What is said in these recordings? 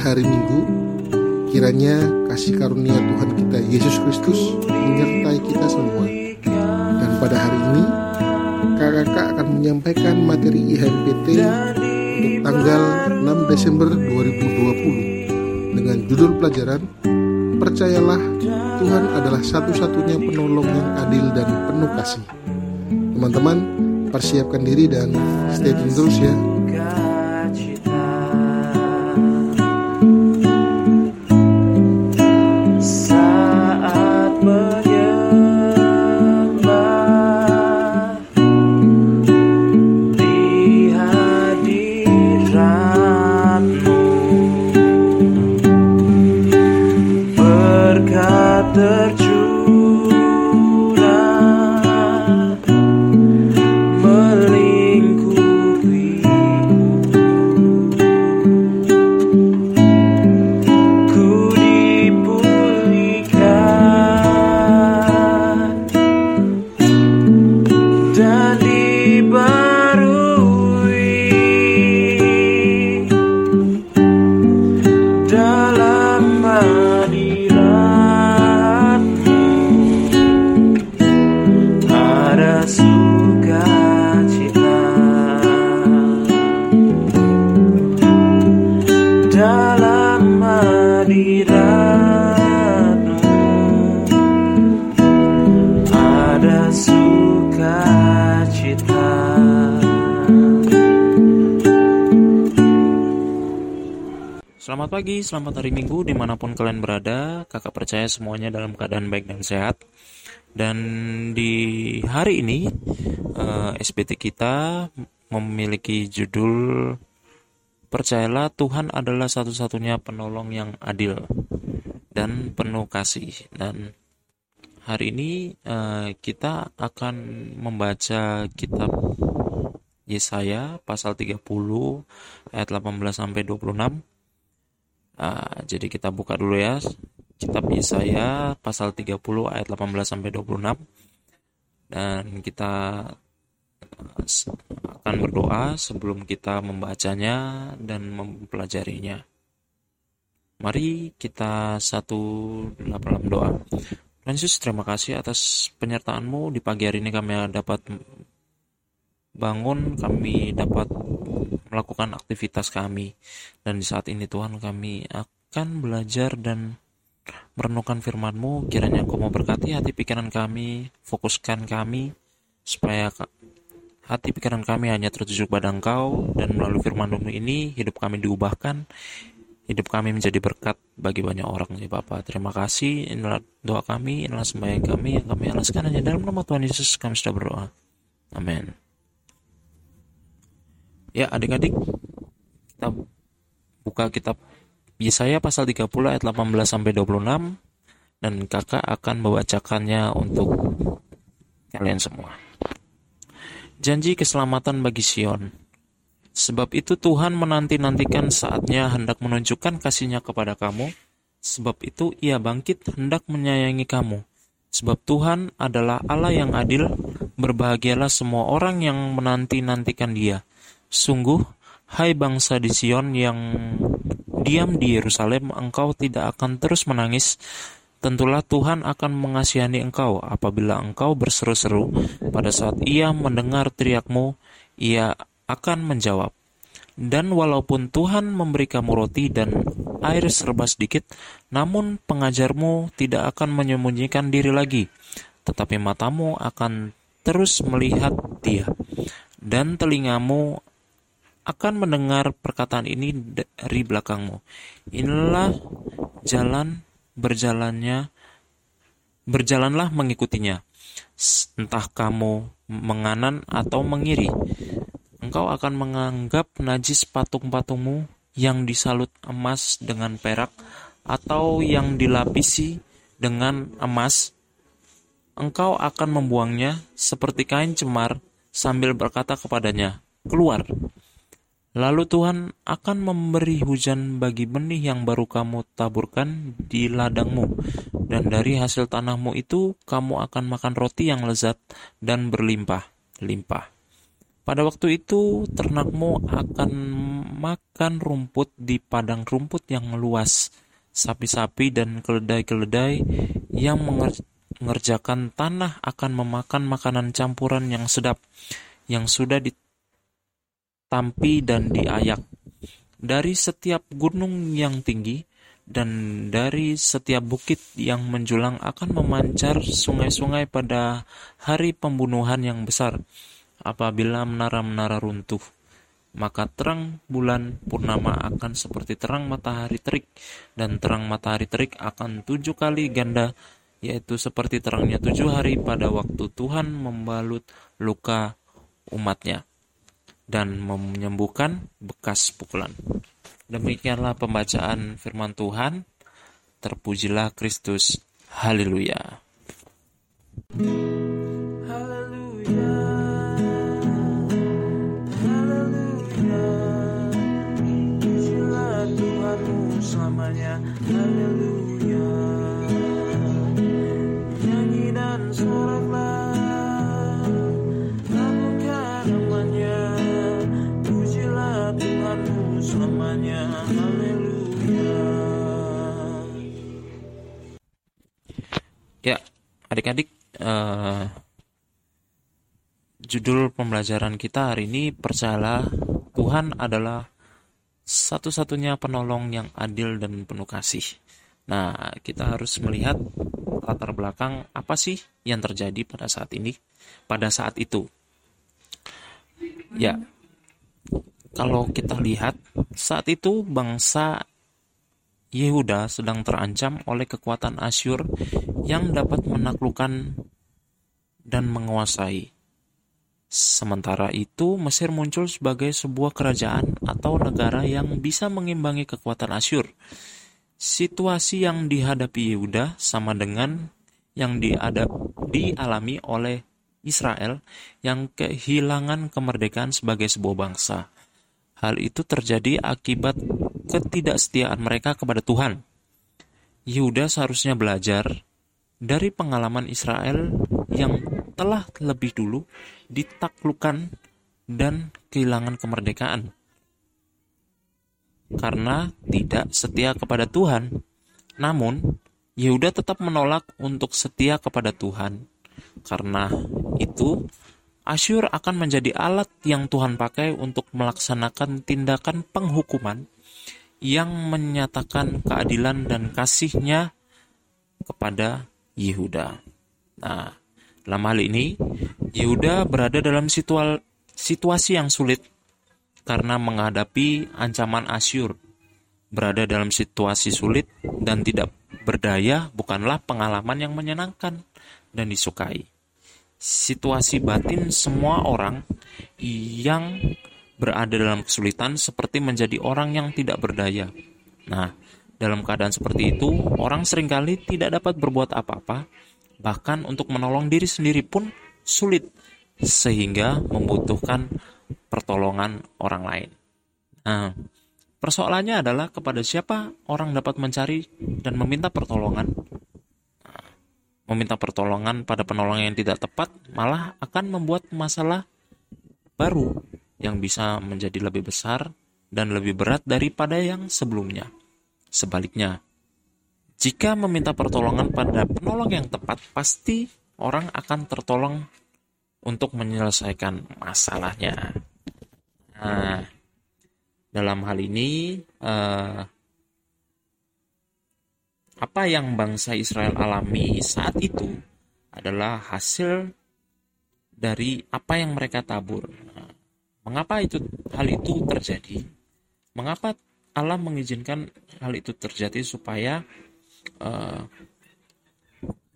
hari Minggu. Kiranya kasih karunia Tuhan kita Yesus Kristus menyertai kita semua. Dan pada hari ini, kakak akan menyampaikan materi IHMPT untuk tanggal 6 Desember 2020 dengan judul pelajaran Percayalah Tuhan adalah satu-satunya penolong yang adil dan penuh kasih. Teman-teman, persiapkan diri dan stay tune terus ya. Selamat pagi, selamat hari Minggu di mana pun kalian berada. Kakak percaya semuanya dalam keadaan baik dan sehat. Dan di hari ini eh, SBT kita memiliki judul Percayalah Tuhan adalah satu-satunya penolong yang adil dan penuh kasih. Dan hari ini uh, kita akan membaca kitab Yesaya pasal 30 ayat 18 sampai 26 Nah, jadi kita buka dulu ya kitab Yesaya pasal 30 ayat 18 sampai 26 dan kita akan berdoa sebelum kita membacanya dan mempelajarinya. Mari kita satu dalam doa. Tuhan Yesus, terima kasih atas penyertaanmu di pagi hari ini kami dapat bangun, kami dapat melakukan aktivitas kami. Dan di saat ini Tuhan kami akan belajar dan merenungkan firman-Mu. Kiranya Engkau mau berkati hati pikiran kami, fokuskan kami, supaya hati pikiran kami hanya tertuju pada Engkau, dan melalui firman-Mu ini hidup kami diubahkan, hidup kami menjadi berkat bagi banyak orang ya Bapak. Terima kasih, inilah doa kami, inilah sembahyang kami yang kami alaskan hanya dalam nama Tuhan Yesus kami sudah berdoa. Amin. Ya, adik-adik, kita buka kitab Yesaya pasal 30 ayat 18 sampai 26 dan kakak akan membacakannya untuk kalian semua. Janji keselamatan bagi Sion. Sebab itu Tuhan menanti-nantikan saatnya hendak menunjukkan kasihnya kepada kamu. Sebab itu ia bangkit hendak menyayangi kamu. Sebab Tuhan adalah Allah yang adil, berbahagialah semua orang yang menanti-nantikan dia. Sungguh, hai bangsa di Sion yang diam di Yerusalem, engkau tidak akan terus menangis. Tentulah Tuhan akan mengasihani engkau apabila engkau berseru-seru. Pada saat ia mendengar teriakmu, ia akan menjawab. Dan walaupun Tuhan memberi kamu roti dan air serba sedikit, namun pengajarmu tidak akan menyembunyikan diri lagi, tetapi matamu akan terus melihat dia, dan telingamu akan mendengar perkataan ini dari belakangmu. Inilah jalan berjalannya, berjalanlah mengikutinya. Entah kamu menganan atau mengiri, engkau akan menganggap najis patung-patungmu yang disalut emas dengan perak atau yang dilapisi dengan emas. Engkau akan membuangnya seperti kain cemar sambil berkata kepadanya, "Keluar!" Lalu Tuhan akan memberi hujan bagi benih yang baru kamu taburkan di ladangmu, dan dari hasil tanahmu itu kamu akan makan roti yang lezat dan berlimpah. limpah. Pada waktu itu, ternakmu akan makan rumput di padang rumput yang luas. Sapi-sapi dan keledai-keledai yang mengerjakan tanah akan memakan makanan campuran yang sedap, yang sudah ditampi dan diayak. Dari setiap gunung yang tinggi, dan dari setiap bukit yang menjulang akan memancar sungai-sungai pada hari pembunuhan yang besar apabila menara-menara runtuh, maka terang bulan purnama akan seperti terang matahari terik, dan terang matahari terik akan tujuh kali ganda, yaitu seperti terangnya tujuh hari pada waktu Tuhan membalut luka umatnya dan menyembuhkan bekas pukulan. Demikianlah pembacaan firman Tuhan. Terpujilah Kristus. Haleluya. Ya, judul pembelajaran kita hari ini percayalah Tuhan adalah satu-satunya penolong yang adil dan penuh kasih. Nah, kita harus melihat latar belakang apa sih yang terjadi pada saat ini, pada saat itu. Ya, kalau kita lihat saat itu bangsa Yehuda sedang terancam oleh kekuatan Asyur yang dapat menaklukkan dan menguasai. Sementara itu, Mesir muncul sebagai sebuah kerajaan atau negara yang bisa mengimbangi kekuatan Asyur. Situasi yang dihadapi Yehuda sama dengan yang diadap, dialami oleh Israel yang kehilangan kemerdekaan sebagai sebuah bangsa. Hal itu terjadi akibat ketidaksetiaan mereka kepada Tuhan. Yehuda seharusnya belajar dari pengalaman Israel yang telah lebih dulu ditaklukkan dan kehilangan kemerdekaan. Karena tidak setia kepada Tuhan, namun Yehuda tetap menolak untuk setia kepada Tuhan. Karena itu, Asyur akan menjadi alat yang Tuhan pakai untuk melaksanakan tindakan penghukuman yang menyatakan keadilan dan kasihnya kepada Yehuda. Nah, dalam hal ini, Yehuda berada dalam situasi yang sulit karena menghadapi ancaman Asyur. Berada dalam situasi sulit dan tidak berdaya bukanlah pengalaman yang menyenangkan dan disukai. Situasi batin semua orang yang berada dalam kesulitan seperti menjadi orang yang tidak berdaya. Nah, dalam keadaan seperti itu, orang sering kali tidak dapat berbuat apa-apa, bahkan untuk menolong diri sendiri pun sulit, sehingga membutuhkan pertolongan orang lain. Nah, persoalannya adalah kepada siapa orang dapat mencari dan meminta pertolongan. Nah, meminta pertolongan pada penolong yang tidak tepat malah akan membuat masalah baru yang bisa menjadi lebih besar dan lebih berat daripada yang sebelumnya. Sebaliknya, jika meminta pertolongan pada penolong yang tepat, pasti orang akan tertolong untuk menyelesaikan masalahnya. Nah, dalam hal ini, eh, apa yang bangsa Israel alami saat itu adalah hasil dari apa yang mereka tabur. Mengapa itu hal itu terjadi? Mengapa Allah mengizinkan hal itu terjadi supaya uh,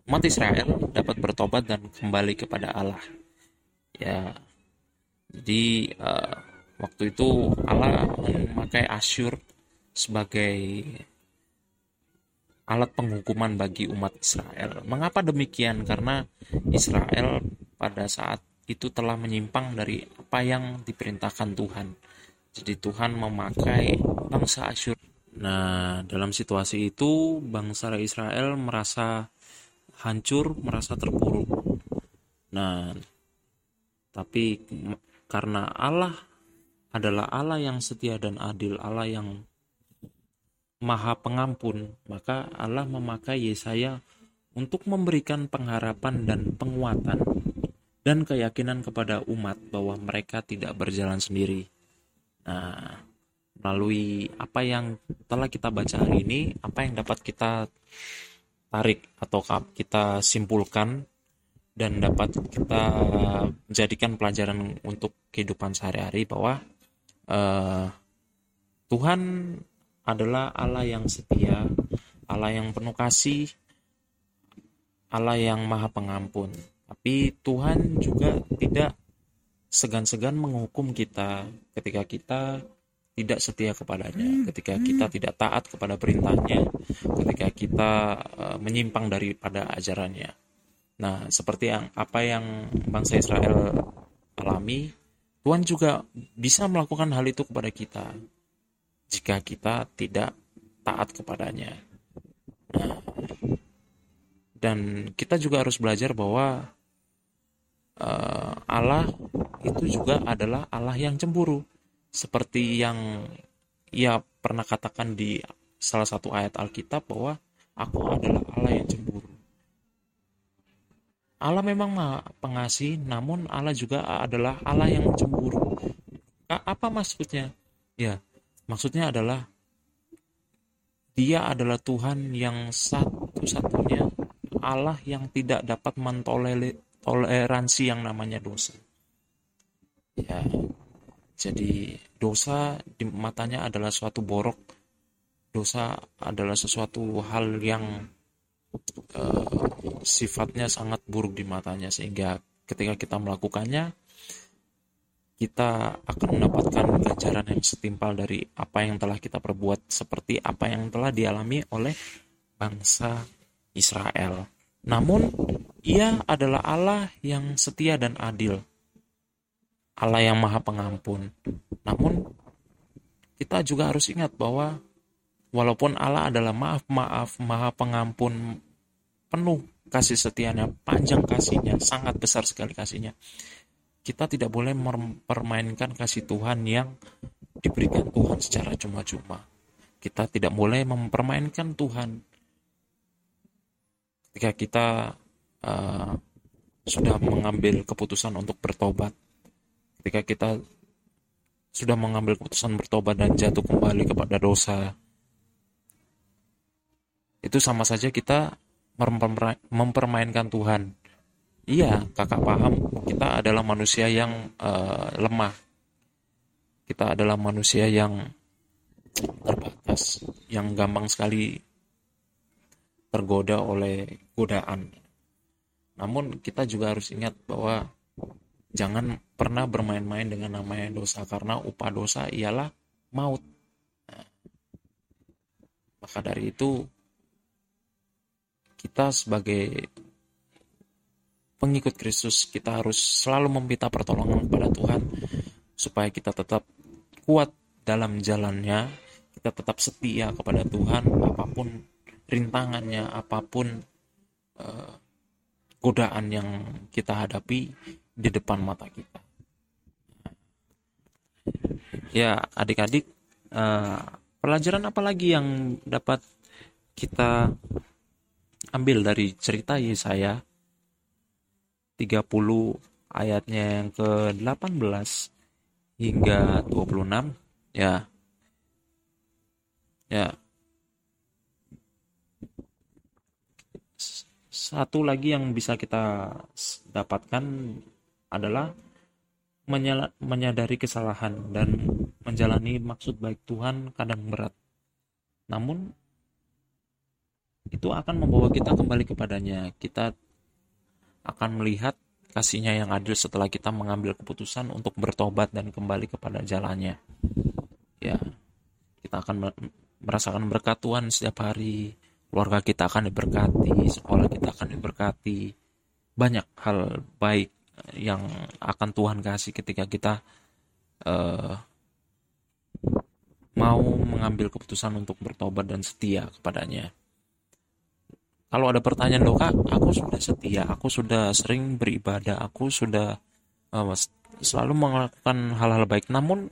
umat Israel dapat bertobat dan kembali kepada Allah. Ya, jadi uh, waktu itu Allah memakai Asyur sebagai alat penghukuman bagi umat Israel. Mengapa demikian? Karena Israel pada saat itu telah menyimpang dari apa yang diperintahkan Tuhan. Jadi Tuhan memakai bangsa Asyur. Nah, dalam situasi itu bangsa Israel merasa hancur, merasa terpuruk. Nah, Tapi karena Allah adalah Allah yang setia dan adil, Allah yang maha pengampun, maka Allah memakai Yesaya untuk memberikan pengharapan dan penguatan dan keyakinan kepada umat bahwa mereka tidak berjalan sendiri. Nah, melalui apa yang telah kita baca hari ini, apa yang dapat kita tarik atau kita simpulkan dan dapat kita jadikan pelajaran untuk kehidupan sehari-hari bahwa uh, Tuhan adalah Allah yang setia, Allah yang penuh kasih, Allah yang maha pengampun. Tapi Tuhan juga tidak segan-segan menghukum kita ketika kita tidak setia kepadanya, ketika kita tidak taat kepada perintahnya, ketika kita uh, menyimpang daripada ajarannya. Nah, seperti yang apa yang bangsa Israel alami, Tuhan juga bisa melakukan hal itu kepada kita jika kita tidak taat kepadanya. Nah, dan kita juga harus belajar bahwa uh, Allah itu juga adalah Allah yang cemburu, seperti yang ia pernah katakan di salah satu ayat Alkitab bahwa aku adalah Allah yang cemburu. Allah memang pengasih, namun Allah juga adalah Allah yang cemburu. Apa maksudnya? Ya, maksudnya adalah Dia adalah Tuhan yang satu-satunya Allah yang tidak dapat mentoleransi yang namanya dosa. Ya, jadi dosa di matanya adalah suatu borok. Dosa adalah sesuatu hal yang uh, sifatnya sangat buruk di matanya sehingga ketika kita melakukannya kita akan mendapatkan ganjaran yang setimpal dari apa yang telah kita perbuat seperti apa yang telah dialami oleh bangsa Israel. Namun ia adalah Allah yang setia dan adil. Allah yang maha pengampun. Namun kita juga harus ingat bahwa walaupun Allah adalah maaf-maaf, maha pengampun, penuh kasih setianya, panjang kasihnya, sangat besar sekali kasihnya. Kita tidak boleh mempermainkan kasih Tuhan yang diberikan Tuhan secara cuma-cuma. Kita tidak boleh mempermainkan Tuhan ketika kita uh, sudah mengambil keputusan untuk bertobat. Ketika kita sudah mengambil keputusan bertobat dan jatuh kembali kepada dosa, itu sama saja kita mempermainkan Tuhan. Iya, kakak paham. Kita adalah manusia yang uh, lemah. Kita adalah manusia yang terbatas, yang gampang sekali tergoda oleh godaan. Namun kita juga harus ingat bahwa jangan pernah bermain-main dengan namanya dosa karena upah dosa ialah maut. Nah, maka dari itu kita sebagai pengikut Kristus kita harus selalu meminta pertolongan kepada Tuhan supaya kita tetap kuat dalam jalannya, kita tetap setia kepada Tuhan apa pun rintangannya, apa pun uh, godaan yang kita hadapi di depan mata kita. Ya, adik-adik, uh, pelajaran apa lagi yang dapat kita ambil dari cerita Yesaya 30 ayatnya yang ke-18 hingga 26 ya. Ya. Satu lagi yang bisa kita dapatkan adalah menyadari kesalahan dan menjalani maksud baik Tuhan kadang berat. Namun itu akan membawa kita kembali kepadanya. Kita akan melihat kasihnya yang adil setelah kita mengambil keputusan untuk bertobat dan kembali kepada jalannya. Ya, kita akan merasakan berkat Tuhan setiap hari. Keluarga kita akan diberkati, sekolah kita akan diberkati. Banyak hal baik yang akan Tuhan kasih ketika kita uh, mau mengambil keputusan untuk bertobat dan setia kepadanya. Kalau ada pertanyaan loh kak, aku sudah setia, aku sudah sering beribadah, aku sudah uh, selalu melakukan hal-hal baik namun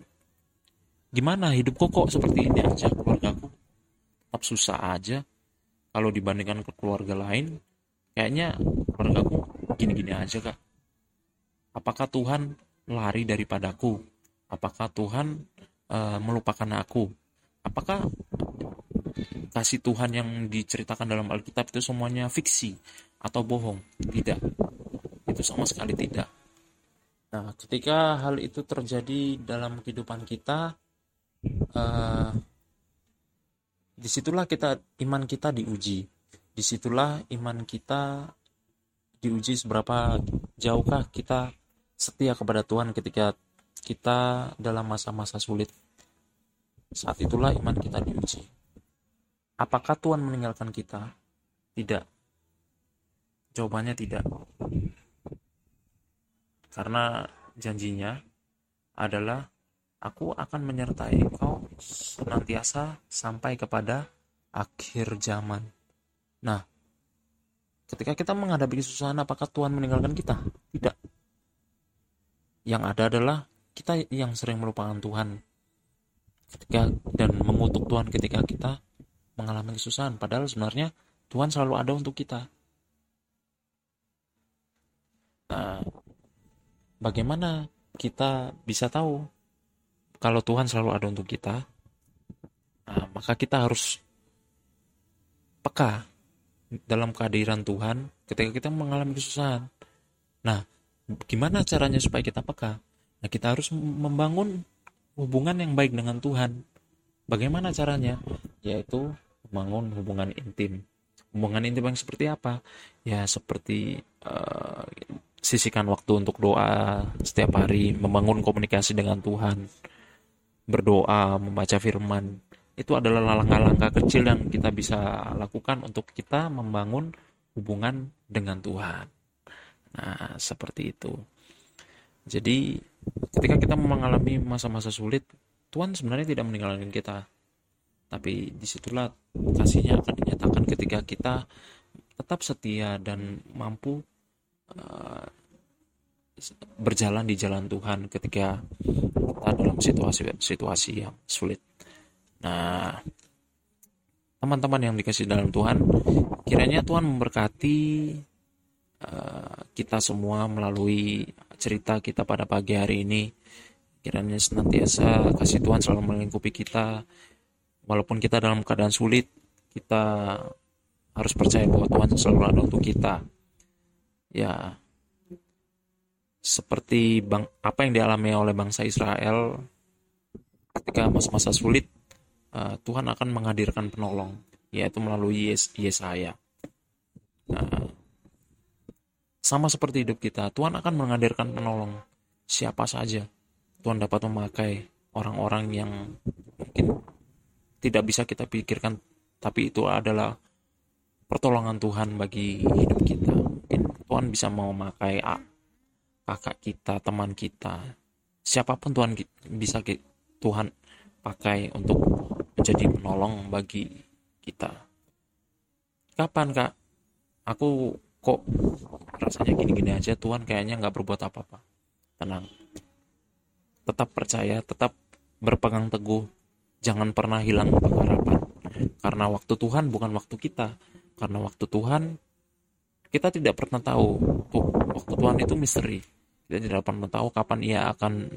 gimana hidupku kok seperti ini aja? Keluargaku tetap susah aja. Kalau dibandingkan ke keluarga lain kayaknya keluargaku gini-gini aja kak apakah Tuhan lari daripadaku? Apakah Tuhan uh, melupakan aku? Apakah kasih Tuhan yang diceritakan dalam Alkitab itu semuanya fiksi atau bohong? Tidak. Itu sama sekali tidak. Nah ketika hal itu terjadi dalam kehidupan kita uh, di situlah kita iman kita diuji. Di situlah iman kita diuji seberapa jauhkah kita setia kepada Tuhan ketika kita dalam masa-masa sulit. Saat itulah iman kita diuji. Apakah Tuhan meninggalkan kita? Tidak. Jawabannya tidak. Karena janjinya adalah aku akan menyertai kau senantiasa sampai kepada akhir zaman. Nah, ketika kita menghadapi kesusahan apakah Tuhan meninggalkan kita? Tidak yang ada adalah kita yang sering melupakan Tuhan. Ketika dan mengutuk Tuhan ketika kita mengalami kesusahan. Padahal sebenarnya Tuhan selalu ada untuk kita. Nah bagaimana kita bisa tahu kalau Tuhan selalu ada untuk kita? Nah, maka kita harus peka dalam kehadiran Tuhan ketika kita mengalami kesusahan. Nah gimana caranya supaya kita peka? Nah, kita harus membangun hubungan yang baik dengan Tuhan. Bagaimana caranya? Yaitu membangun hubungan intim. Hubungan intim yang seperti apa? Ya seperti uh, sisihkan waktu untuk doa setiap hari, membangun komunikasi dengan Tuhan, berdoa, membaca firman. Itu adalah langkah-langkah kecil yang kita bisa lakukan untuk kita membangun hubungan dengan Tuhan. Nah, seperti itu. Jadi, ketika kita mengalami masa-masa sulit, Tuhan sebenarnya tidak meninggalkan kita. Tapi di situlah kasihnya akan dinyatakan ketika kita tetap setia dan mampu uh, berjalan di jalan Tuhan ketika kita dalam situasi-situasi yang sulit. Nah, teman-teman yang dikasih dalam Tuhan, kiranya Tuhan memberkati kita semua melalui cerita kita pada pagi hari ini. Kiranya senantiasa kasih Tuhan selalu melingkupi kita. Walaupun kita dalam keadaan sulit, kita harus percaya bahwa Tuhan selalu ada untuk kita. Ya, seperti bang, apa yang dialami oleh bangsa Israel ketika masa-masa sulit, uh, Tuhan akan menghadirkan penolong, yaitu melalui Yes Yesaya. Nah, sama seperti hidup kita, Tuhan akan menghadirkan penolong siapa saja. Tuhan dapat memakai orang-orang yang mungkin tidak bisa kita pikirkan, tapi itu adalah pertolongan Tuhan bagi hidup kita. Mungkin Tuhan bisa mau memakai kakak kita, teman kita, siapa pun Tuhan bisa Tuhan pakai untuk menjadi penolong bagi kita. Kapan kak? Aku kok rasanya gini-gini aja Tuhan kayaknya nggak berbuat apa-apa. Tenang. Tetap percaya tetap berpegang teguh. Jangan pernah hilang pengharapan. Karena waktu Tuhan bukan waktu kita. Karena waktu Tuhan kita tidak pernah tahu tuh waktu Tuhan itu misteri. Kita tidak pernah tahu kapan ia akan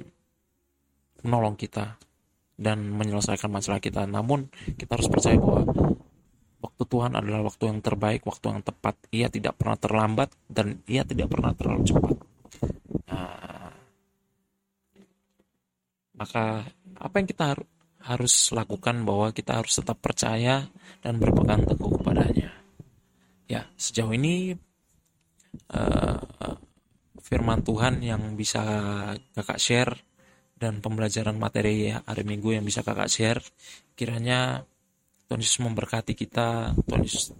menolong kita dan menyelesaikan masalah kita. Namun kita harus percaya bahwa Waktu Tuhan adalah waktu yang terbaik, waktu yang tepat. Ia tidak pernah terlambat dan ia tidak pernah terlalu cepat. Nah, maka apa yang kita harus lakukan bahwa kita harus tetap percaya dan berpegang teguh kepadanya. Ya, sejauh ini uh, firman Tuhan yang bisa kakak share dan pembelajaran materi hari Minggu yang bisa kakak share kiranya Tuhan Yesus memberkati kita Tuhan Yesus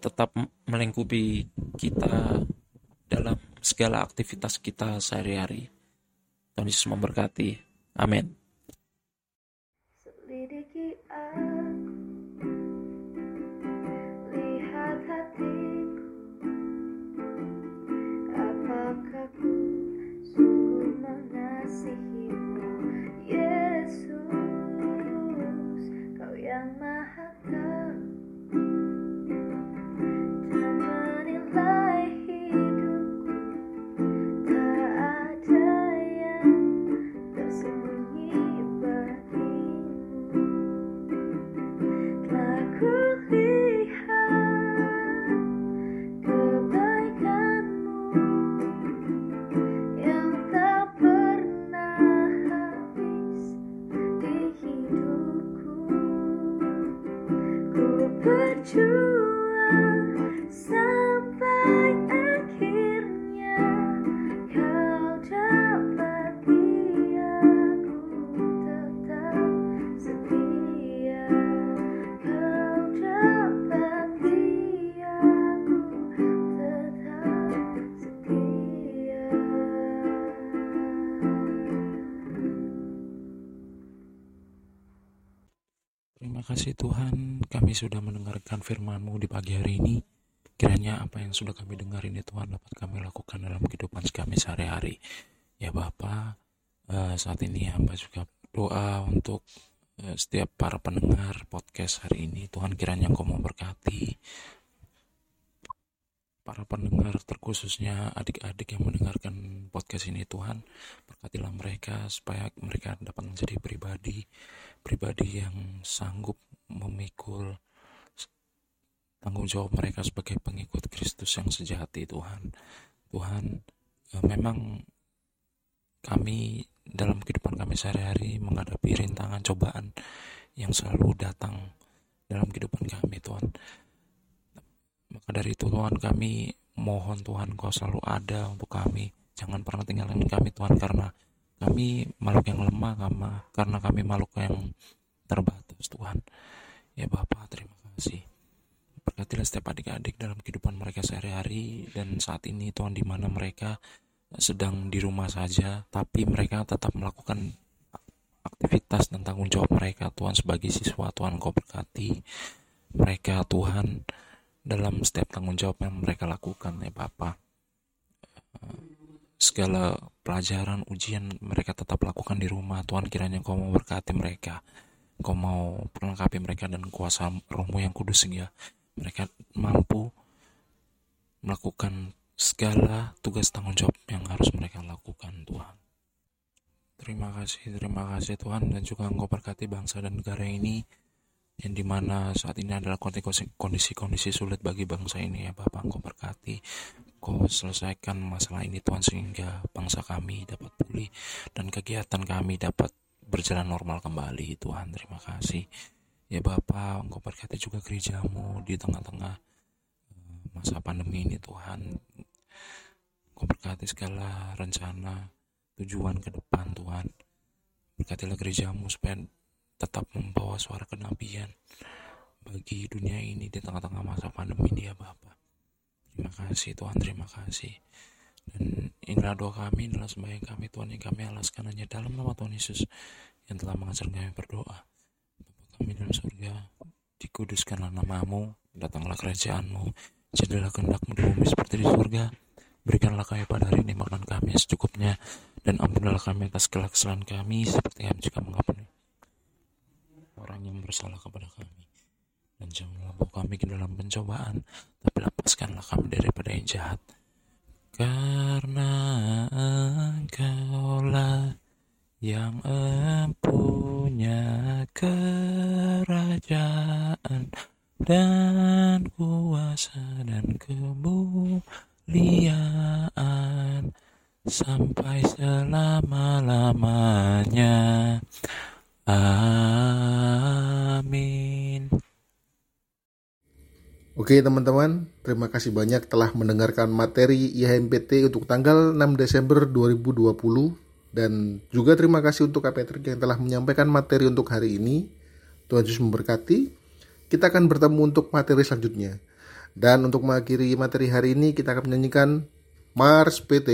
tetap melingkupi kita dalam segala aktivitas kita sehari-hari. Tuhan Yesus memberkati. Amin kasih Tuhan, kami sudah mendengarkan firman-Mu di pagi hari ini. Kiranya apa yang sudah kami dengar ini Tuhan dapat kami lakukan dalam kehidupan kami sehari-hari. Ya Bapa, eh, saat ini hamba juga doa untuk eh, setiap para pendengar podcast hari ini. Tuhan kiranya Engkau memberkati para pendengar terkhususnya adik-adik yang mendengarkan podcast ini Tuhan berkatilah mereka supaya mereka dapat menjadi pribadi pribadi yang sanggup memikul tanggung jawab mereka sebagai pengikut Kristus yang sejati Tuhan Tuhan eh, memang kami dalam kehidupan kami sehari-hari menghadapi rintangan cobaan yang selalu datang dalam kehidupan kami Tuhan maka dari itu Tuhan kami mohon Tuhan kau selalu ada untuk kami. Jangan pernah tinggalkan kami Tuhan karena kami makhluk yang lemah karena kami makhluk yang terbatas Tuhan. Ya Bapak terima kasih. Berkatilah setiap adik-adik dalam kehidupan mereka sehari-hari dan saat ini Tuhan di mana mereka sedang di rumah saja tapi mereka tetap melakukan aktivitas dan tanggung jawab mereka Tuhan sebagai siswa Tuhan kau berkati mereka Tuhan dalam setiap tanggung jawab yang mereka lakukan ya Bapak segala pelajaran ujian mereka tetap lakukan di rumah. Tuhan kiranya kau mau berkati mereka. Kau mau perlengkapi mereka dan kuasa rohmu yang kudus sehingga mereka mampu melakukan segala tugas tanggung jawab yang harus mereka lakukan Tuhan. Terima kasih terima kasih Tuhan. Dan juga engkau berkati bangsa dan negara ini yang di mana saat ini adalah kondisi-kondisi sulit bagi bangsa ini ya Bapak. Engkau berkati Engkau selesaikan masalah ini Tuhan sehingga bangsa kami dapat pulih dan kegiatan kami dapat berjalan normal kembali Tuhan. Terima kasih. Ya Bapak Engkau berkati juga gerejamu di tengah-tengah eh, masa pandemi ini Tuhan. Engkau berkati segala rencana tujuan ke depan Tuhan. Berkatilah gerejamu supaya tetap membawa suara kenabian bagi dunia ini di tengah-tengah masa pandemi ini ya Bapak. Terima kasih Tuhan, terima kasih. Dan inilah doa kami, inilah sembahyang kami Tuhan yang kami alaskan hanya dalam nama Tuhan Yesus yang telah mengajar kami berdoa. Bapak kami dalam surga, dikuduskanlah namamu, datanglah kerajaanmu, jadilah kehendakmu di bumi seperti di surga. Berikanlah kami pada hari ini makan kami secukupnya, dan ampunilah kami atas kesalahan kami, seperti kami juga mengampuni orang yang bersalah kepada kami. Dan janganlah bawa kami ke dalam pencobaan, tapi lepaskanlah kami daripada yang jahat. Karena engkaulah yang empunya kerajaan dan kuasa dan kemuliaan sampai selama-lamanya. Amin. Oke teman-teman, terima kasih banyak telah mendengarkan materi IHMPT untuk tanggal 6 Desember 2020 dan juga terima kasih untuk KPTRIK yang telah menyampaikan materi untuk hari ini. Tuhan Yesus memberkati. Kita akan bertemu untuk materi selanjutnya. Dan untuk mengakhiri materi hari ini kita akan menyanyikan Mars PT.